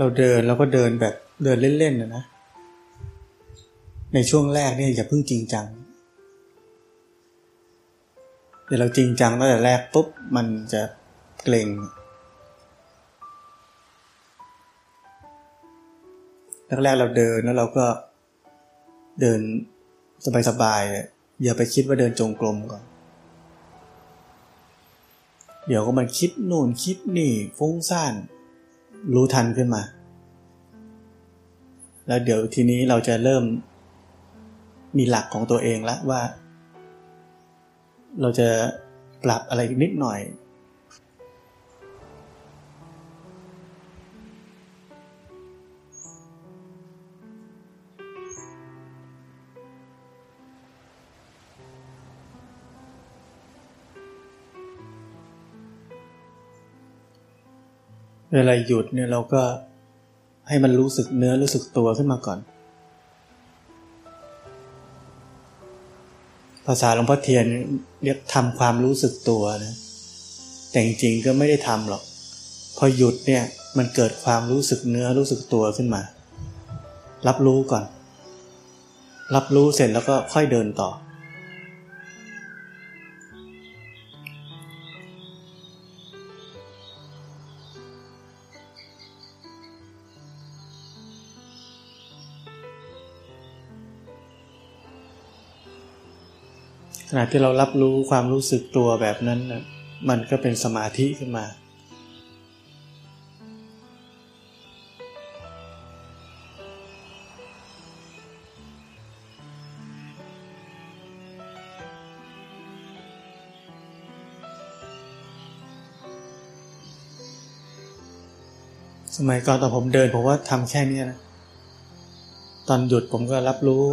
เราเดินเราก็เดินแบบเดินเล่นๆนะนะ ในช่วงแรกเนี่ยอย่าเพิ่งจริงจัง เดี๋ยวเราจริงจังตั้งแต่แรกปุ๊บมันจะเกรงแรกๆเราเดินแล้วเราก็เดินสบายๆอย่าไปคิดว่าเดินจงกรมก่อน เดี๋ยวก็มันคิดนู่นคิดนี่ฟุ้งซ่าน รู้ทันขึ้นมา แล้วเดี๋ยวทีนี้เราจะเริ่มมีหลักของตัวเองละวว่า เราจะปรับอะไรนิดหน่อย เวลาหยุดเนี่ยเราก็ให้มันรู้สึกเนื้อรู้สึกตัวขึ้นมาก่อน ภาษาหลวงพ่อเทียนเรียกทำความรู้สึกตัวนะแต่จริงๆก็ไม่ได้ทำหรอก พอหยุดเนี่ยมันเกิดความรู้สึกเนื้อรู้สึกตัวขึ้นมา รับรู้ก่อน รับรู้เสร็จแล้วก็ค่อยเดินต่อ ขณะที่เรารับรู้ความรู้สึกตัวแบบนั้นนะมันก็เป็นสมาธิขึ้นมา สมัยก่อนตอนผมเดินผมว่าทำแค่นี้นะ ตอนหยุดผมก็รับรู้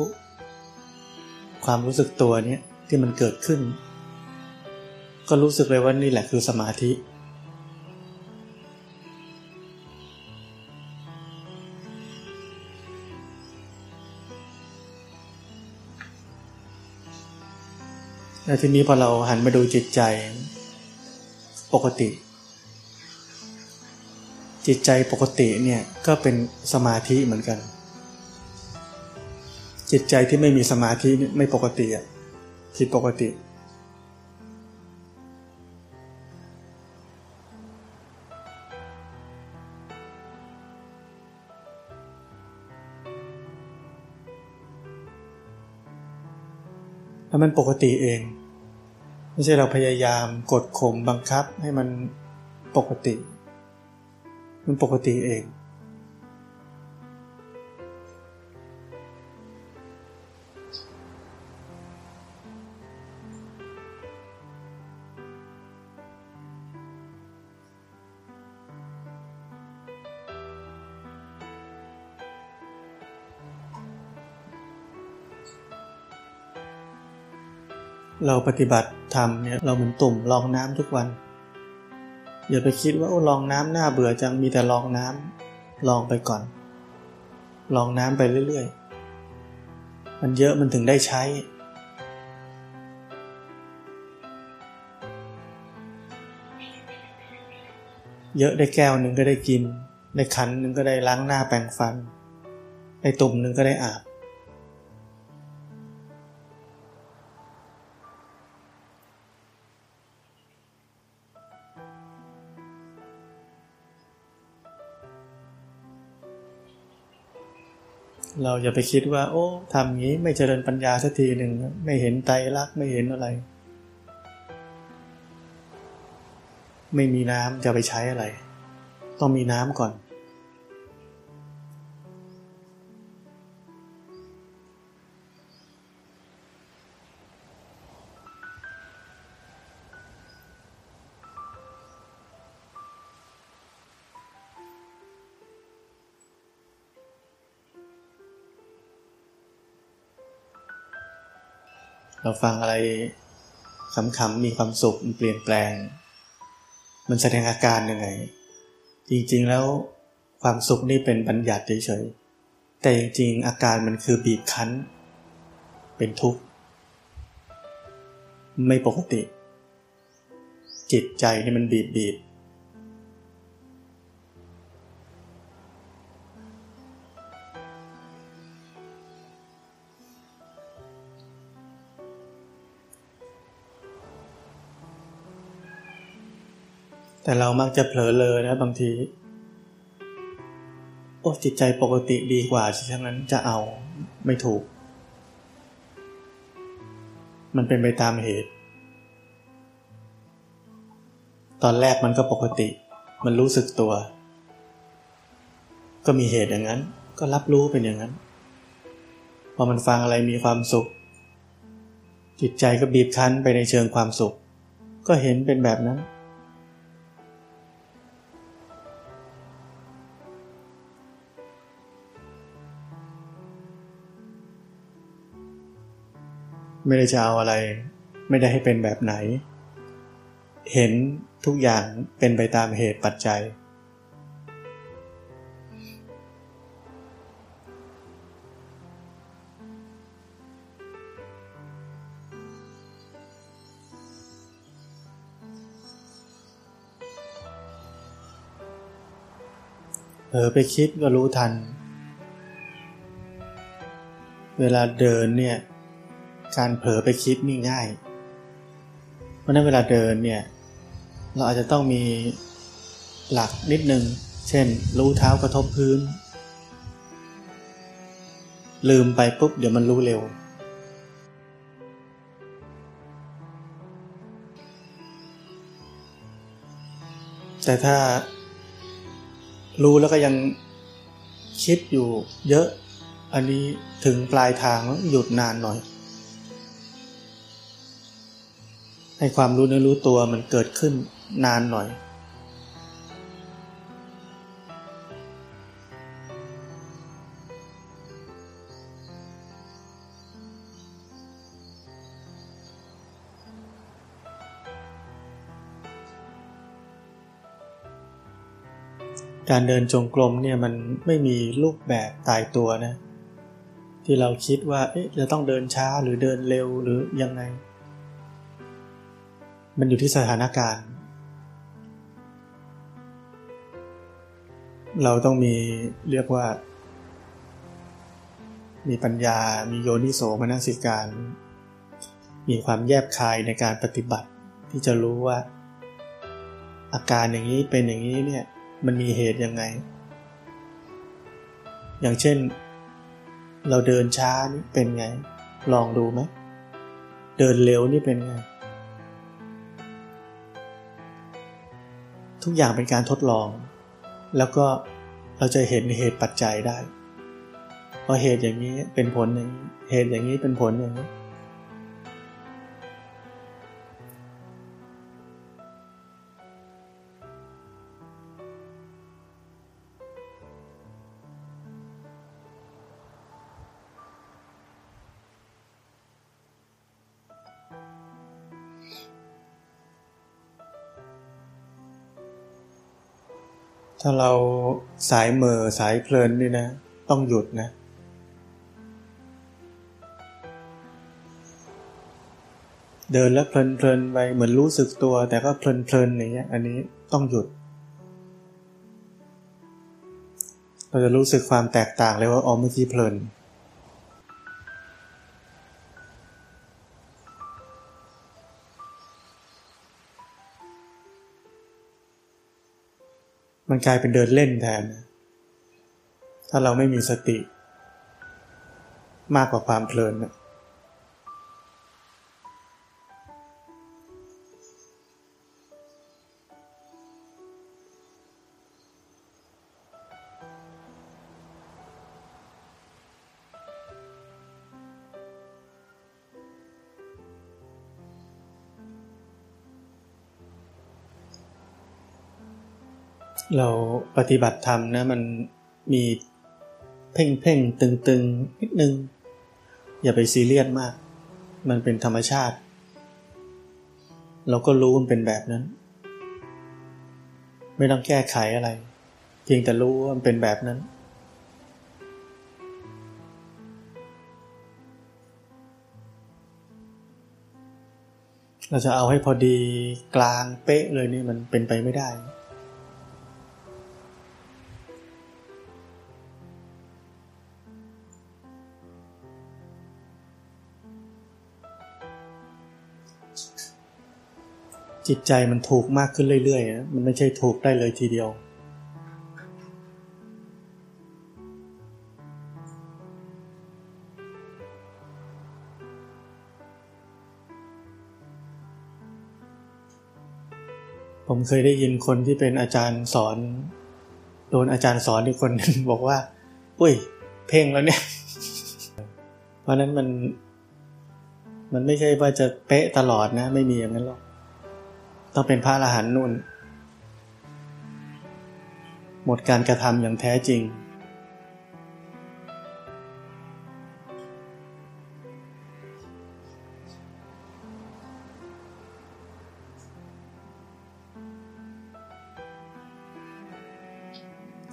ความรู้สึกตัวเนี้ย ที่มันเกิดขึ้น ก็รู้สึกเลยว่านี่แหละคือสมาธิ แล้วทีนี้พอเราหันมาดูจิตใจปกติ จิตใจปกติเนี่ยก็เป็นสมาธิเหมือนกัน จิตใจที่ไม่มีสมาธิไม่ปกติอะ ผิดปกติ แล้วมันปกติเอง ไม่ใช่เราพยายามกดข่มบังคับให้มันปกติ มันปกติเอง เราปฏิบัติธรรมเนี่ยเราเหมือนตุ่มลองน้ำทุกวัน อย่าไปคิดว่าโอ้ลองน้ำหน้าเบื่อจังมีแต่ลองน้ำลองไปก่อน ลองน้ำไปเรื่อยๆ มันเยอะมันถึงได้ใช้ เยอะได้แก้วหนึ่งก็ได้กิน ได้ขันหนึ่งก็ได้ล้างหน้าแปรงฟัน ได้ตุ่มหนึ่งก็ได้อาบ เราอย่าไปคิดว่า โอ้ทำงี้ไม่เจริญปัญญาสักทีหนึ่งไม่เห็นไตรลักษณ์ไม่เห็นอะไร ไม่มีน้ำจะไปใช้อะไร ต้องมีน้ำก่อน เราฟังอะไรขำๆมีความสุขมันเปลี่ยนแปลง มันแสดงอาการยังไง จริงๆแล้วความสุขนี่เป็นบัญญัติเฉยๆแต่จริงๆอาการมันคือบีบคั้น เป็นทุกข์ ไม่ปกติ จิตใจนี่มันบีบบีบ แต่เรามักจะเผลอเลยนะบางที โอ้จิตใจปกติดีกว่าฉะนั้นจะเอาไม่ถูก มันเป็นไปตามเหตุ ตอนแรกมันก็ปกติ มันรู้สึกตัว ก็มีเหตุอย่างนั้น ก็รับรู้เป็นอย่างนั้นพอมันฟังอะไรมีความสุข จิตใจก็บีบคั้นไปในเชิงความสุข ก็เห็นเป็นแบบนั้น ไม่ได้จะเอาอะไร ไม่ได้ให้เป็นแบบไหน เห็นทุกอย่างเป็นไปตามเหตุปัจจัย เออไปคิดก็รู้ทัน เวลาเดินเนี่ย การเผลอไปคิดนี่ง่าย เพราะนั้นเวลาเดินเนี่ย เราอาจจะต้องมีหลักนิดนึง เช่น รู้เท้ากระทบพื้น ลืมไปปุ๊บเดี๋ยวมันรู้เร็ว แต่ถ้ารู้แล้วก็ยังคิดอยู่เยอะ อันนี้ถึงปลายทางแล้วหยุดนานหน่อย ให้ความรู้เนื้อรู้ตัวมันเกิดขึ้นนานหน่อย การเดินจงกรมเนี่ยมันไม่มีรูปแบบตายตัวนะ ที่เราคิดว่าเอ๊ะจะต้องเดินช้าหรือเดินเร็วหรือยังไง มันอยู่ที่สถานการณ์ เราต้องมีเรียกว่า มีปัญญา มีโยนิโสมนสิการ มีความแยบคายในการปฏิบัติ ที่จะรู้ว่า อาการอย่างนี้เป็นอย่างนี้เนี่ย มันมีเหตุยังไง อย่างเช่น เราเดินช้านี่เป็นไง ลองดูไหม เดินเร็วนี่เป็นไง ทุกอย่างเป็นการทดลอง แล้วก็เราจะเห็นเหตุปัจจัยได้พอเหตุอย่างนี้เป็นผลอย่างนี้เหตุอย่างนี้เป็นผลอย่างนี้ ถ้าเราสายเมอสายเพลินนี่นะ ต้องหยุดนะ เดินแล้วเพลินเพลินไปเหมือนรู้สึกตัว แต่ก็เพลินเพลินอย่างเงี้ยอันนี้ต้องหยุด เราจะรู้สึกความแตกต่างเลยว่าอ๋อเมื่อกี้เพลิน มันกลายเป็นเดินเล่นแทน ถ้าเราไม่มีสติ มากกว่าความเพลิน เราปฏิบัติธรรมนะมันมีเพ่งเพ่งตึงตึงนิดนึง อย่าไปซีเรียสมาก มันเป็นธรรมชาติ เราก็รู้มันเป็นแบบนั้น ไม่ต้องแก้ไขอะไร เพียงแต่รู้ว่ามันเป็นแบบนั้น เราจะเอาให้พอดีกลางเป๊ะเลยนี่มันเป็นไปไม่ได้ จิตใจมันถูกมากขึ้นเรื่อยๆ มันไม่ใช่ถูกได้เลยทีเดียว ผมเคยได้ยินคนที่เป็นอาจารย์สอน โดนอาจารย์สอนอีกคนนึงบอกว่า อุ้ย เพ่งแล้วเนี่ย เพราะนั้นมัน มันไม่ใช่ว่าจะเป๊ะตลอดนะ ไม่มีอย่างนั้นหรอก ต้องเป็นพระอรหันต์นุ่น หมดการกระทำอย่างแท้จริง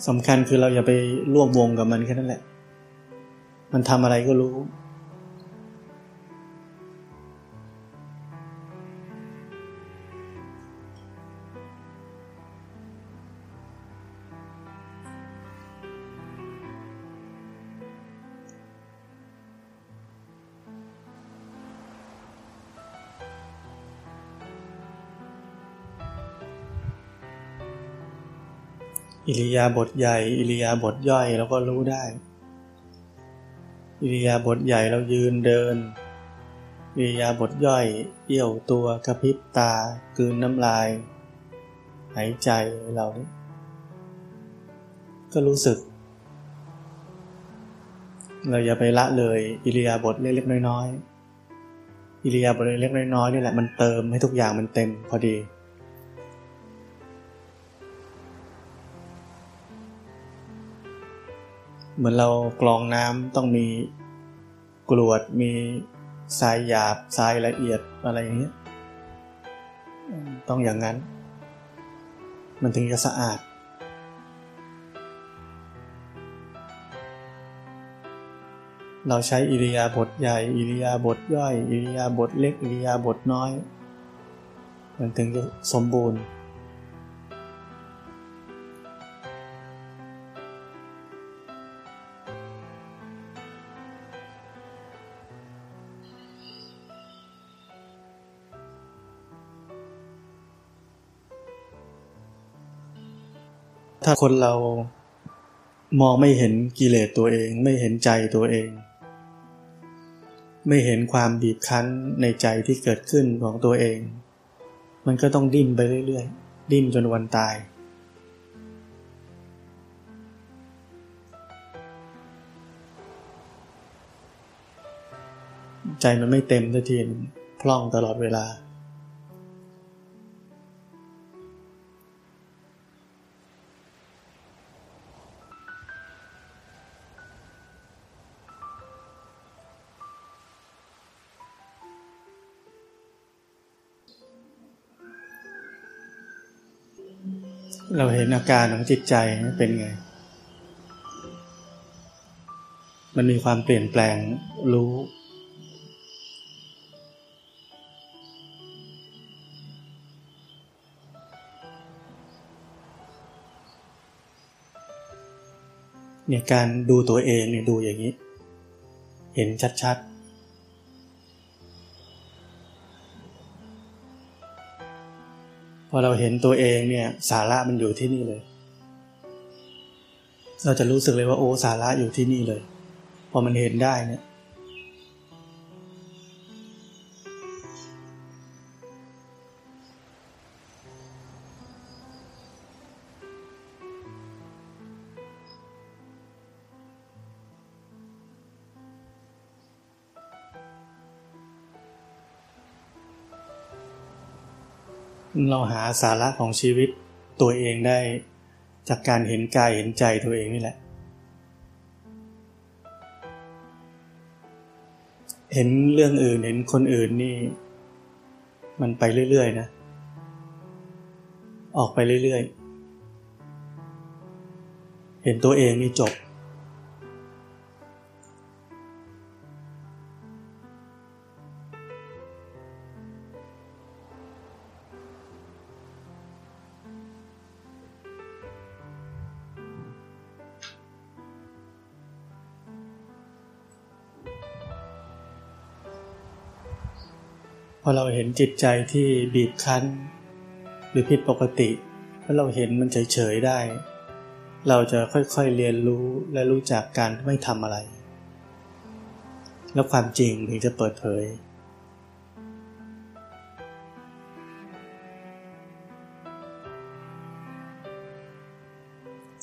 สำคัญคือเราอย่าไปร่วมวงกับมันแค่นั้นแหละ มันทำอะไรก็รู้ อิริยาบถใหญ่ อิริยาบถย่อยเราก็รู้ได้ อิริยาบถใหญ่เรายืนเดิน อิริยาบถย่อยเอี่ยวตัวกระพริบตา กืนน้ำลาย หายใจเรานี่ก็รู้สึก เราอย่าไปละเลย อิริยาบถเล็กๆน้อยๆอิริยาบถเล็กๆน้อยๆนี่แหละมันเติมให้ทุกอย่างมันเต็มพอดี เหมือนเรากรองน้ำต้องมีกรวดมีทรายหยาบทรายละเอียดอะไรอย่างเงี้ยต้องอย่างนั้น มันถึงจะสะอาด เราใช้อิริยาบถใหญ่อิริยาบถย่อยอิริยาบถเล็กอิริยาบถน้อย มันถึงจะสมบูรณ์ ถ้าคนเรามองไม่เห็นกิเลสตัวเอง ไม่เห็นใจตัวเอง ไม่เห็นความบีบคั้นในใจที่เกิดขึ้นของตัวเอง มันก็ต้องดิ้นไปเรื่อยๆ ดิ้นจนวันตาย ใจมันไม่เต็มทันทีพล่องตลอดเวลา เราเห็นอาการของจิตใจเป็นไง มันมีความเปลี่ยนแปลงรู้ เนี่ยการดูตัวเองเนี่ยดูอย่างนี้ เห็นชัดๆ อเราเห็นตัวเองเนี่ย สาระมันอยู่ที่นี่เลย เราจะรู้สึกเลยว่าโอ้สาระอยู่ที่นี่เลย พอมันเห็นได้เนี่ย เราหาสาระของชีวิตตัวเองได้จากการเห็นกายเห็นใจตัวเองนี่แหละ เห็นเรื่องอื่นเห็นคนอื่นนี่ มันไปเรื่อยๆนะ ออกไปเรื่อยๆ เห็นตัวเองนี่จบ พอเราเห็นจิตใจที่บีบคั้น หรือผิดปกติถ้าเราเห็นมันเฉยๆได้ เราจะค่อยๆเรียนรู้และรู้จักการไม่ทำอะไร แล้วความจริงถึงจะเปิดเผย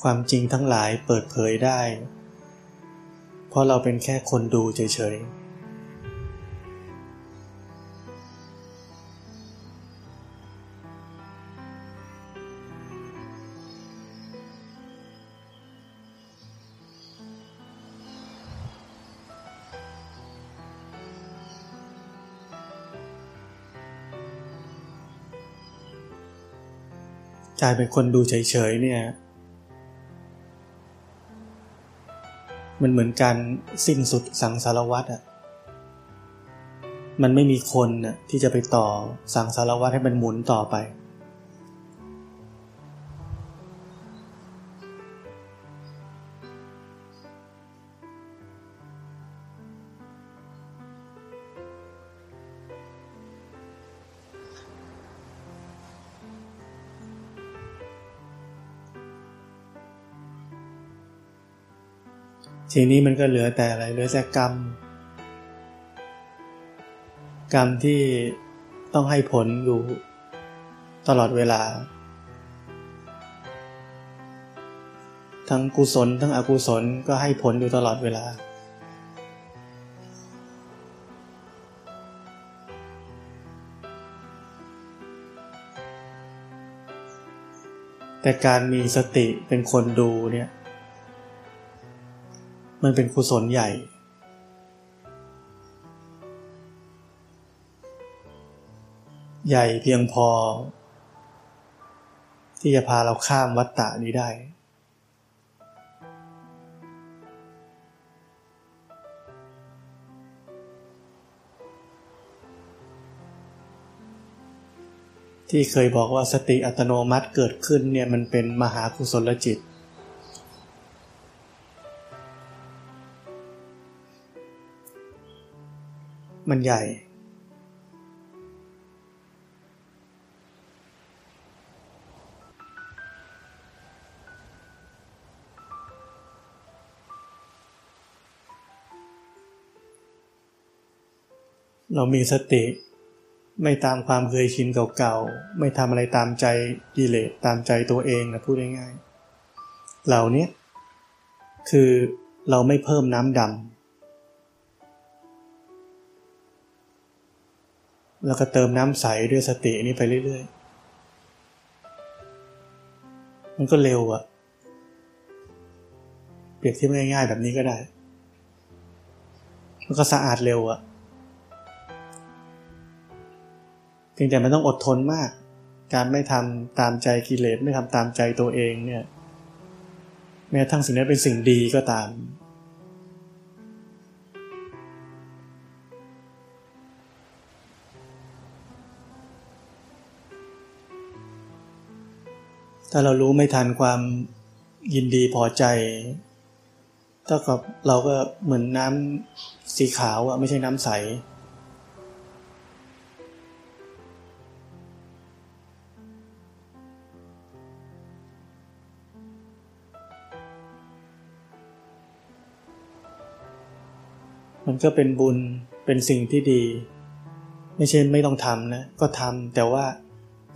ความจริงทั้งหลายเปิดเผยได้ เพราะเราเป็นแค่คนดูเฉยๆ กลายเป็นคนดูเฉยๆเนี่ย มันเหมือนการสิ้นสุดสังสารวัตรอะมันไม่มีคนน่ะที่จะไปต่อสังสารวัตรให้มันหมุนต่อไป ทีนี้มันก็เหลือแต่อะไรเหลือแต่กรรม กรรมที่ต้องให้ผลอยู่ตลอดเวลา ทั้งกุศลทั้งอกุศลก็ให้ผลอยู่ตลอดเวลา แต่การมีสติเป็นคนดูเนี่ย มันเป็นกุศลใหญ่ ใหญ่เพียงพอ ที่จะพาเราข้ามวัฏฏะนี้ได้ ที่เคยบอกว่าสติอัตโนมัติเกิดขึ้นเนี่ยมันเป็นมหากุศลจิต มันใหญ่ เรามีสติ ไม่ตามความเคยชินเก่าๆ ไม่ทำอะไรตามใจกิเลสตามใจตัวเองนะพูดง่ายๆเหล่านี้คือเราไม่เพิ่มน้ำดำ แล้วก็เติมน้ำใสด้วยสตินี้ไปเรื่อยๆ มันก็เร็วอะเปรียบเทียบง่ายๆแบบนี้ก็ได้ มันก็สะอาดเร็วอะเพียงแต่มันต้องอดทนมาก การไม่ทำตามใจกิเลสไม่ทำตามใจตัวเองเนี่ย แม้ทั้งสิ่งนั้นเป็นสิ่งดีก็ตาม ถ้าเรารู้ไม่ทันความยินดีพอใจเท่ากับเราก็เหมือนน้ำสีขาวอะไม่ใช่น้ำใส มันก็เป็นบุญเป็นสิ่งที่ดี ไม่ใช่ไม่ต้องทำนะ ก็ทำแต่ว่า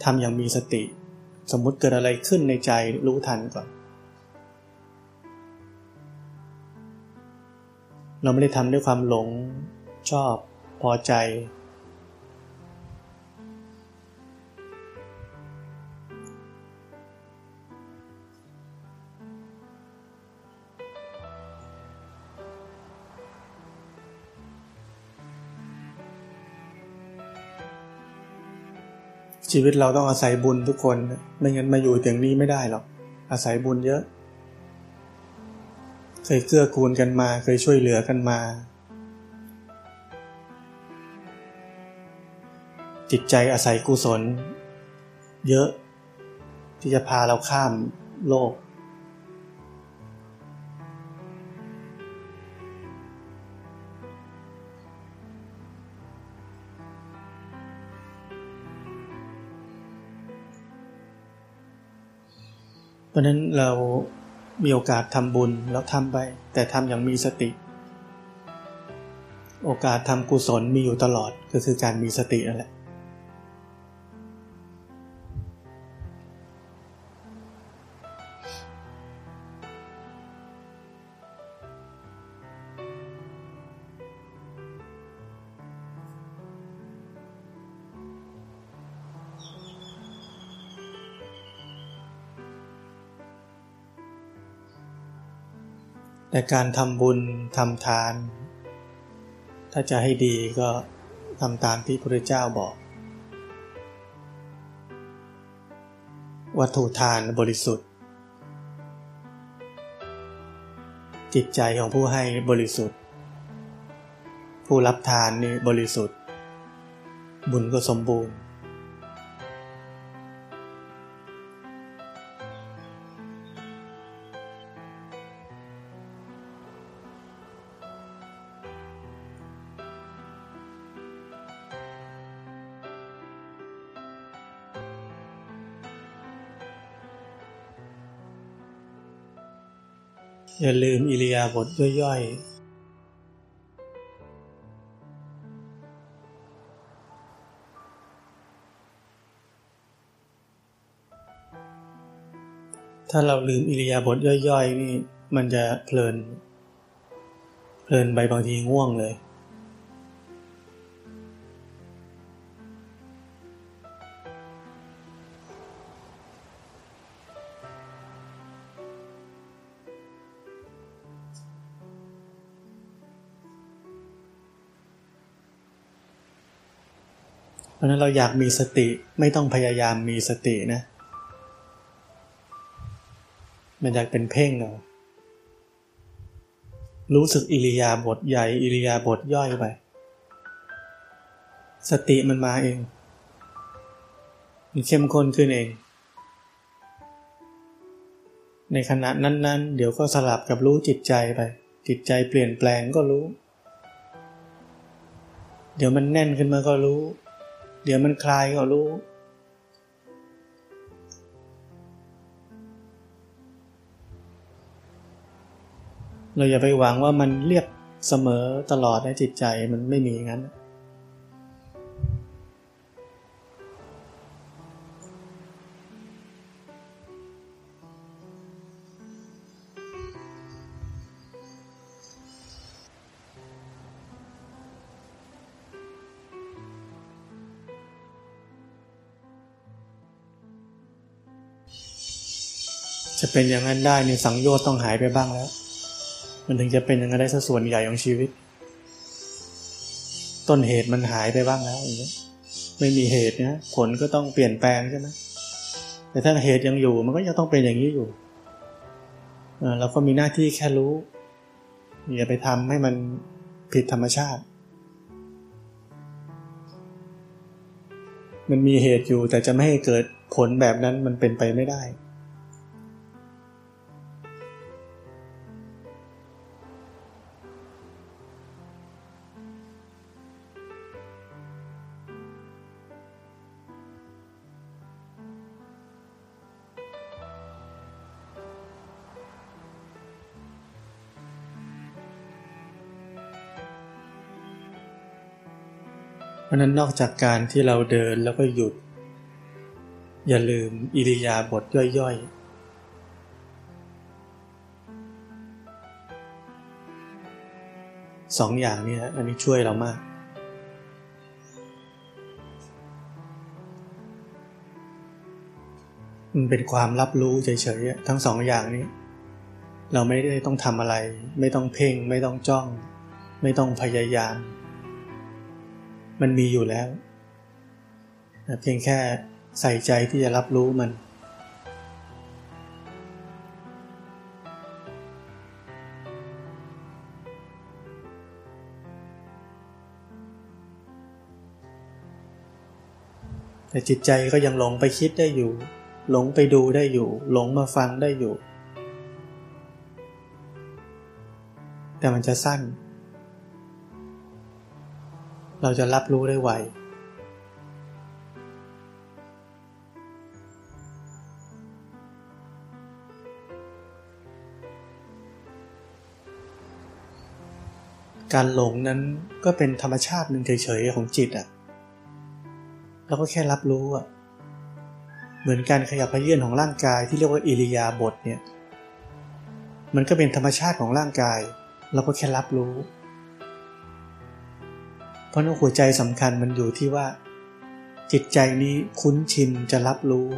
ทำอย่างมีสติ สมมุติเกิดอะไรขึ้นในใจรู้ทันก่อน เราไม่ได้ทำด้วยความหลงชอบพอใจ ชีวิตเราต้องอาศัยบุญทุกคน ไม่งั้นมาอยู่อย่างนี้ไม่ได้หรอก อาศัยบุญเยอะ เคยเกื้อกูลกันมา เคยช่วยเหลือกันมา จิตใจอาศัยกุศล เยอะ ที่จะพาเราข้ามโลก ราะนั้นเรามีโอกาสทำบุญแล้วทำไป แต่ทำอย่างมีสติ โอกาสทำกุศลมีอยู่ตลอดก็คือการมีสตินั่นแหละ แต่การทำบุญทำทาน ถ้าจะให้ดีก็ทำตามที่พระเจ้าบอก วัตถุทานบริสุทธิ์ จิตใจของผู้ให้บริสุทธิ์ ผู้รับทานนี่บริสุทธิ์ บุญก็สมบูรณ์ อย่าลืมอิริยาบถย่อยๆ ถ้าเราลืมอิริยาบถย่อยๆนี่มันจะเพลิน เพลินไปบางทีง่วงเลยะนั้นเราอยากมีสติไม่ต้องพยายามมีสตินะ มันอยากเป็นเพ่งเนารู้สึกอิริยาบถใหญ่อิริยาบถย่อยไป สติมันมาเอง มันเข้มข้นขึ้นเอง ในขณะนั้น ๆ เดี๋ยวก็สลับกับรู้จิตใจไป จิตใจเปลี่ยนแปลงก็รู้ เดี๋ยวมันแน่นขึ้นมาก็รู้ เดี๋ยวมันคลายก็รู้ เราอย่าไปหวังว่ามันเรียบเสมอตลอดในจิตใจมันไม่มีงั้น จะเป็นอย่างนั้นได้เนี่ยสังโยชน์ต้องหายไปบ้างแล้ว มันถึงจะเป็นอย่างนั้นได้สัส่วนใหญ่ของชีวิต ต้นเหตุมันหายไปบ้างแล้วอย่างนี้ยไม่มีเหตุนะผลก็ต้องเปลี่ยนแปลงใช่ไหมแต่ถ้าเหตุยังอยู่มันก็ยังต้องเป็นอย่างนี้อยู่เราก็มีหน้าที่แค่รู้อย่าไปทำให้มันผิดธรรมชาติ มันมีเหตุอยู่แต่จะไม่ให้เกิดผลแบบนั้นมันเป็นไปไม่ได้ะนั้นนอกจากการที่เราเดินแล้วก็หยุด อย่าลืมอิริยาบถย่อยๆสองอย่างนี้อันนี้ช่วยเรามาก มันเป็นความรับรู้เฉยๆทั้งสองอย่างนี้ เราไม่ได้ต้องทำอะไร ไม่ต้องเพ่ง ไม่ต้องจ้อง ไม่ต้องพยายาม มันมีอยู่แล้วเพียงแค่ใส่ใจที่จะรับรู้มัน แต่จิตใจก็ยังหลงไปคิดได้อยู่ หลงไปดูได้อยู่ หลงมาฟังได้อยู่ แต่มันจะสั้น เราจะรับรู้ได้ไวการหลงนั้นก็เป็นธรรมชาติหนึ่งเฉยๆของจิตอะ่ะเราก็แค่รับรู้อะ่ะ เหมือนการขยับพขยื่นของร่างกายที่เรียกว่าอิริยาบถเนี่ย มันก็เป็นธรรมชาติของร่างกาย เราก็แค่รับรู้ ราะนั้นหัวใจสำคัญมันอยู่ที่ว่า จิตใจนี้คุ้นชินจะรับรู้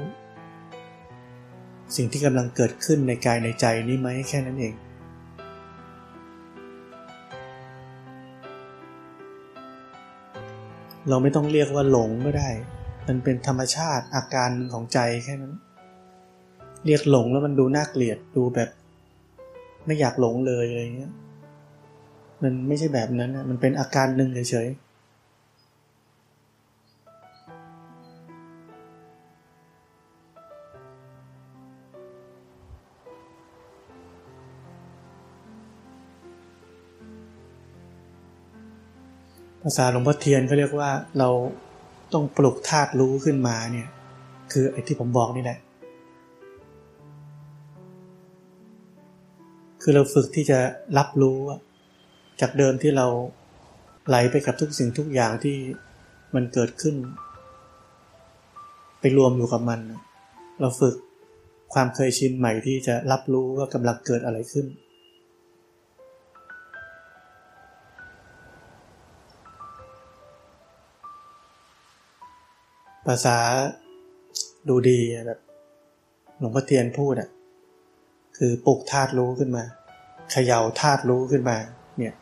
สิ่งที่กำลังเกิดขึ้นในกายในใจนี้ไหมแค่นั้นเอง เราไม่ต้องเรียกว่าหลงก็ได้ มันเป็นธรรมชาติอาการของใจแค่นั้น เรียกหลงแล้วมันดูน่าเกลียดดูแบบ ไม่อยากหลงเลยอะไรเงี้ยมันไม่ใช่แบบนั้นนะมันเป็นอาการหนึ่งเฉย ภาษาหลวงพ่อเทียนเขาเรียกว่าเราต้องปลุกธาตุรู้ขึ้นมาเนี่ย คือไอ้ที่ผมบอกนี่แหละ คือเราฝึกที่จะรับรู้จากเดิมที่เราไหลไปกับทุกสิ่งทุกอย่างที่มันเกิดขึ้น ไปรวมอยู่กับมัน เราฝึกความเคยชินใหม่ที่จะรับรู้ว่ากำลังเกิดอะไรขึ้น ภาษาดูดีแบบหลวงพ่อเทียนพูดอะ คือปลุกธาตุรู้ขึ้นมาเขย่าธาตุรู้ขึ้นมา เนี่ย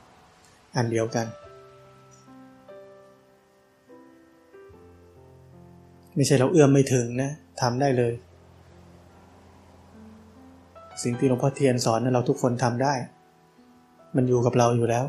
อันเดียวกัน ไม่ใช่เราเอื้อมไม่ถึงนะทำได้เลย สิ่งที่หลวงพ่อเทียนสอนนั้นเราทุกคนทำได้ มันอยู่กับเราอยู่แล้ว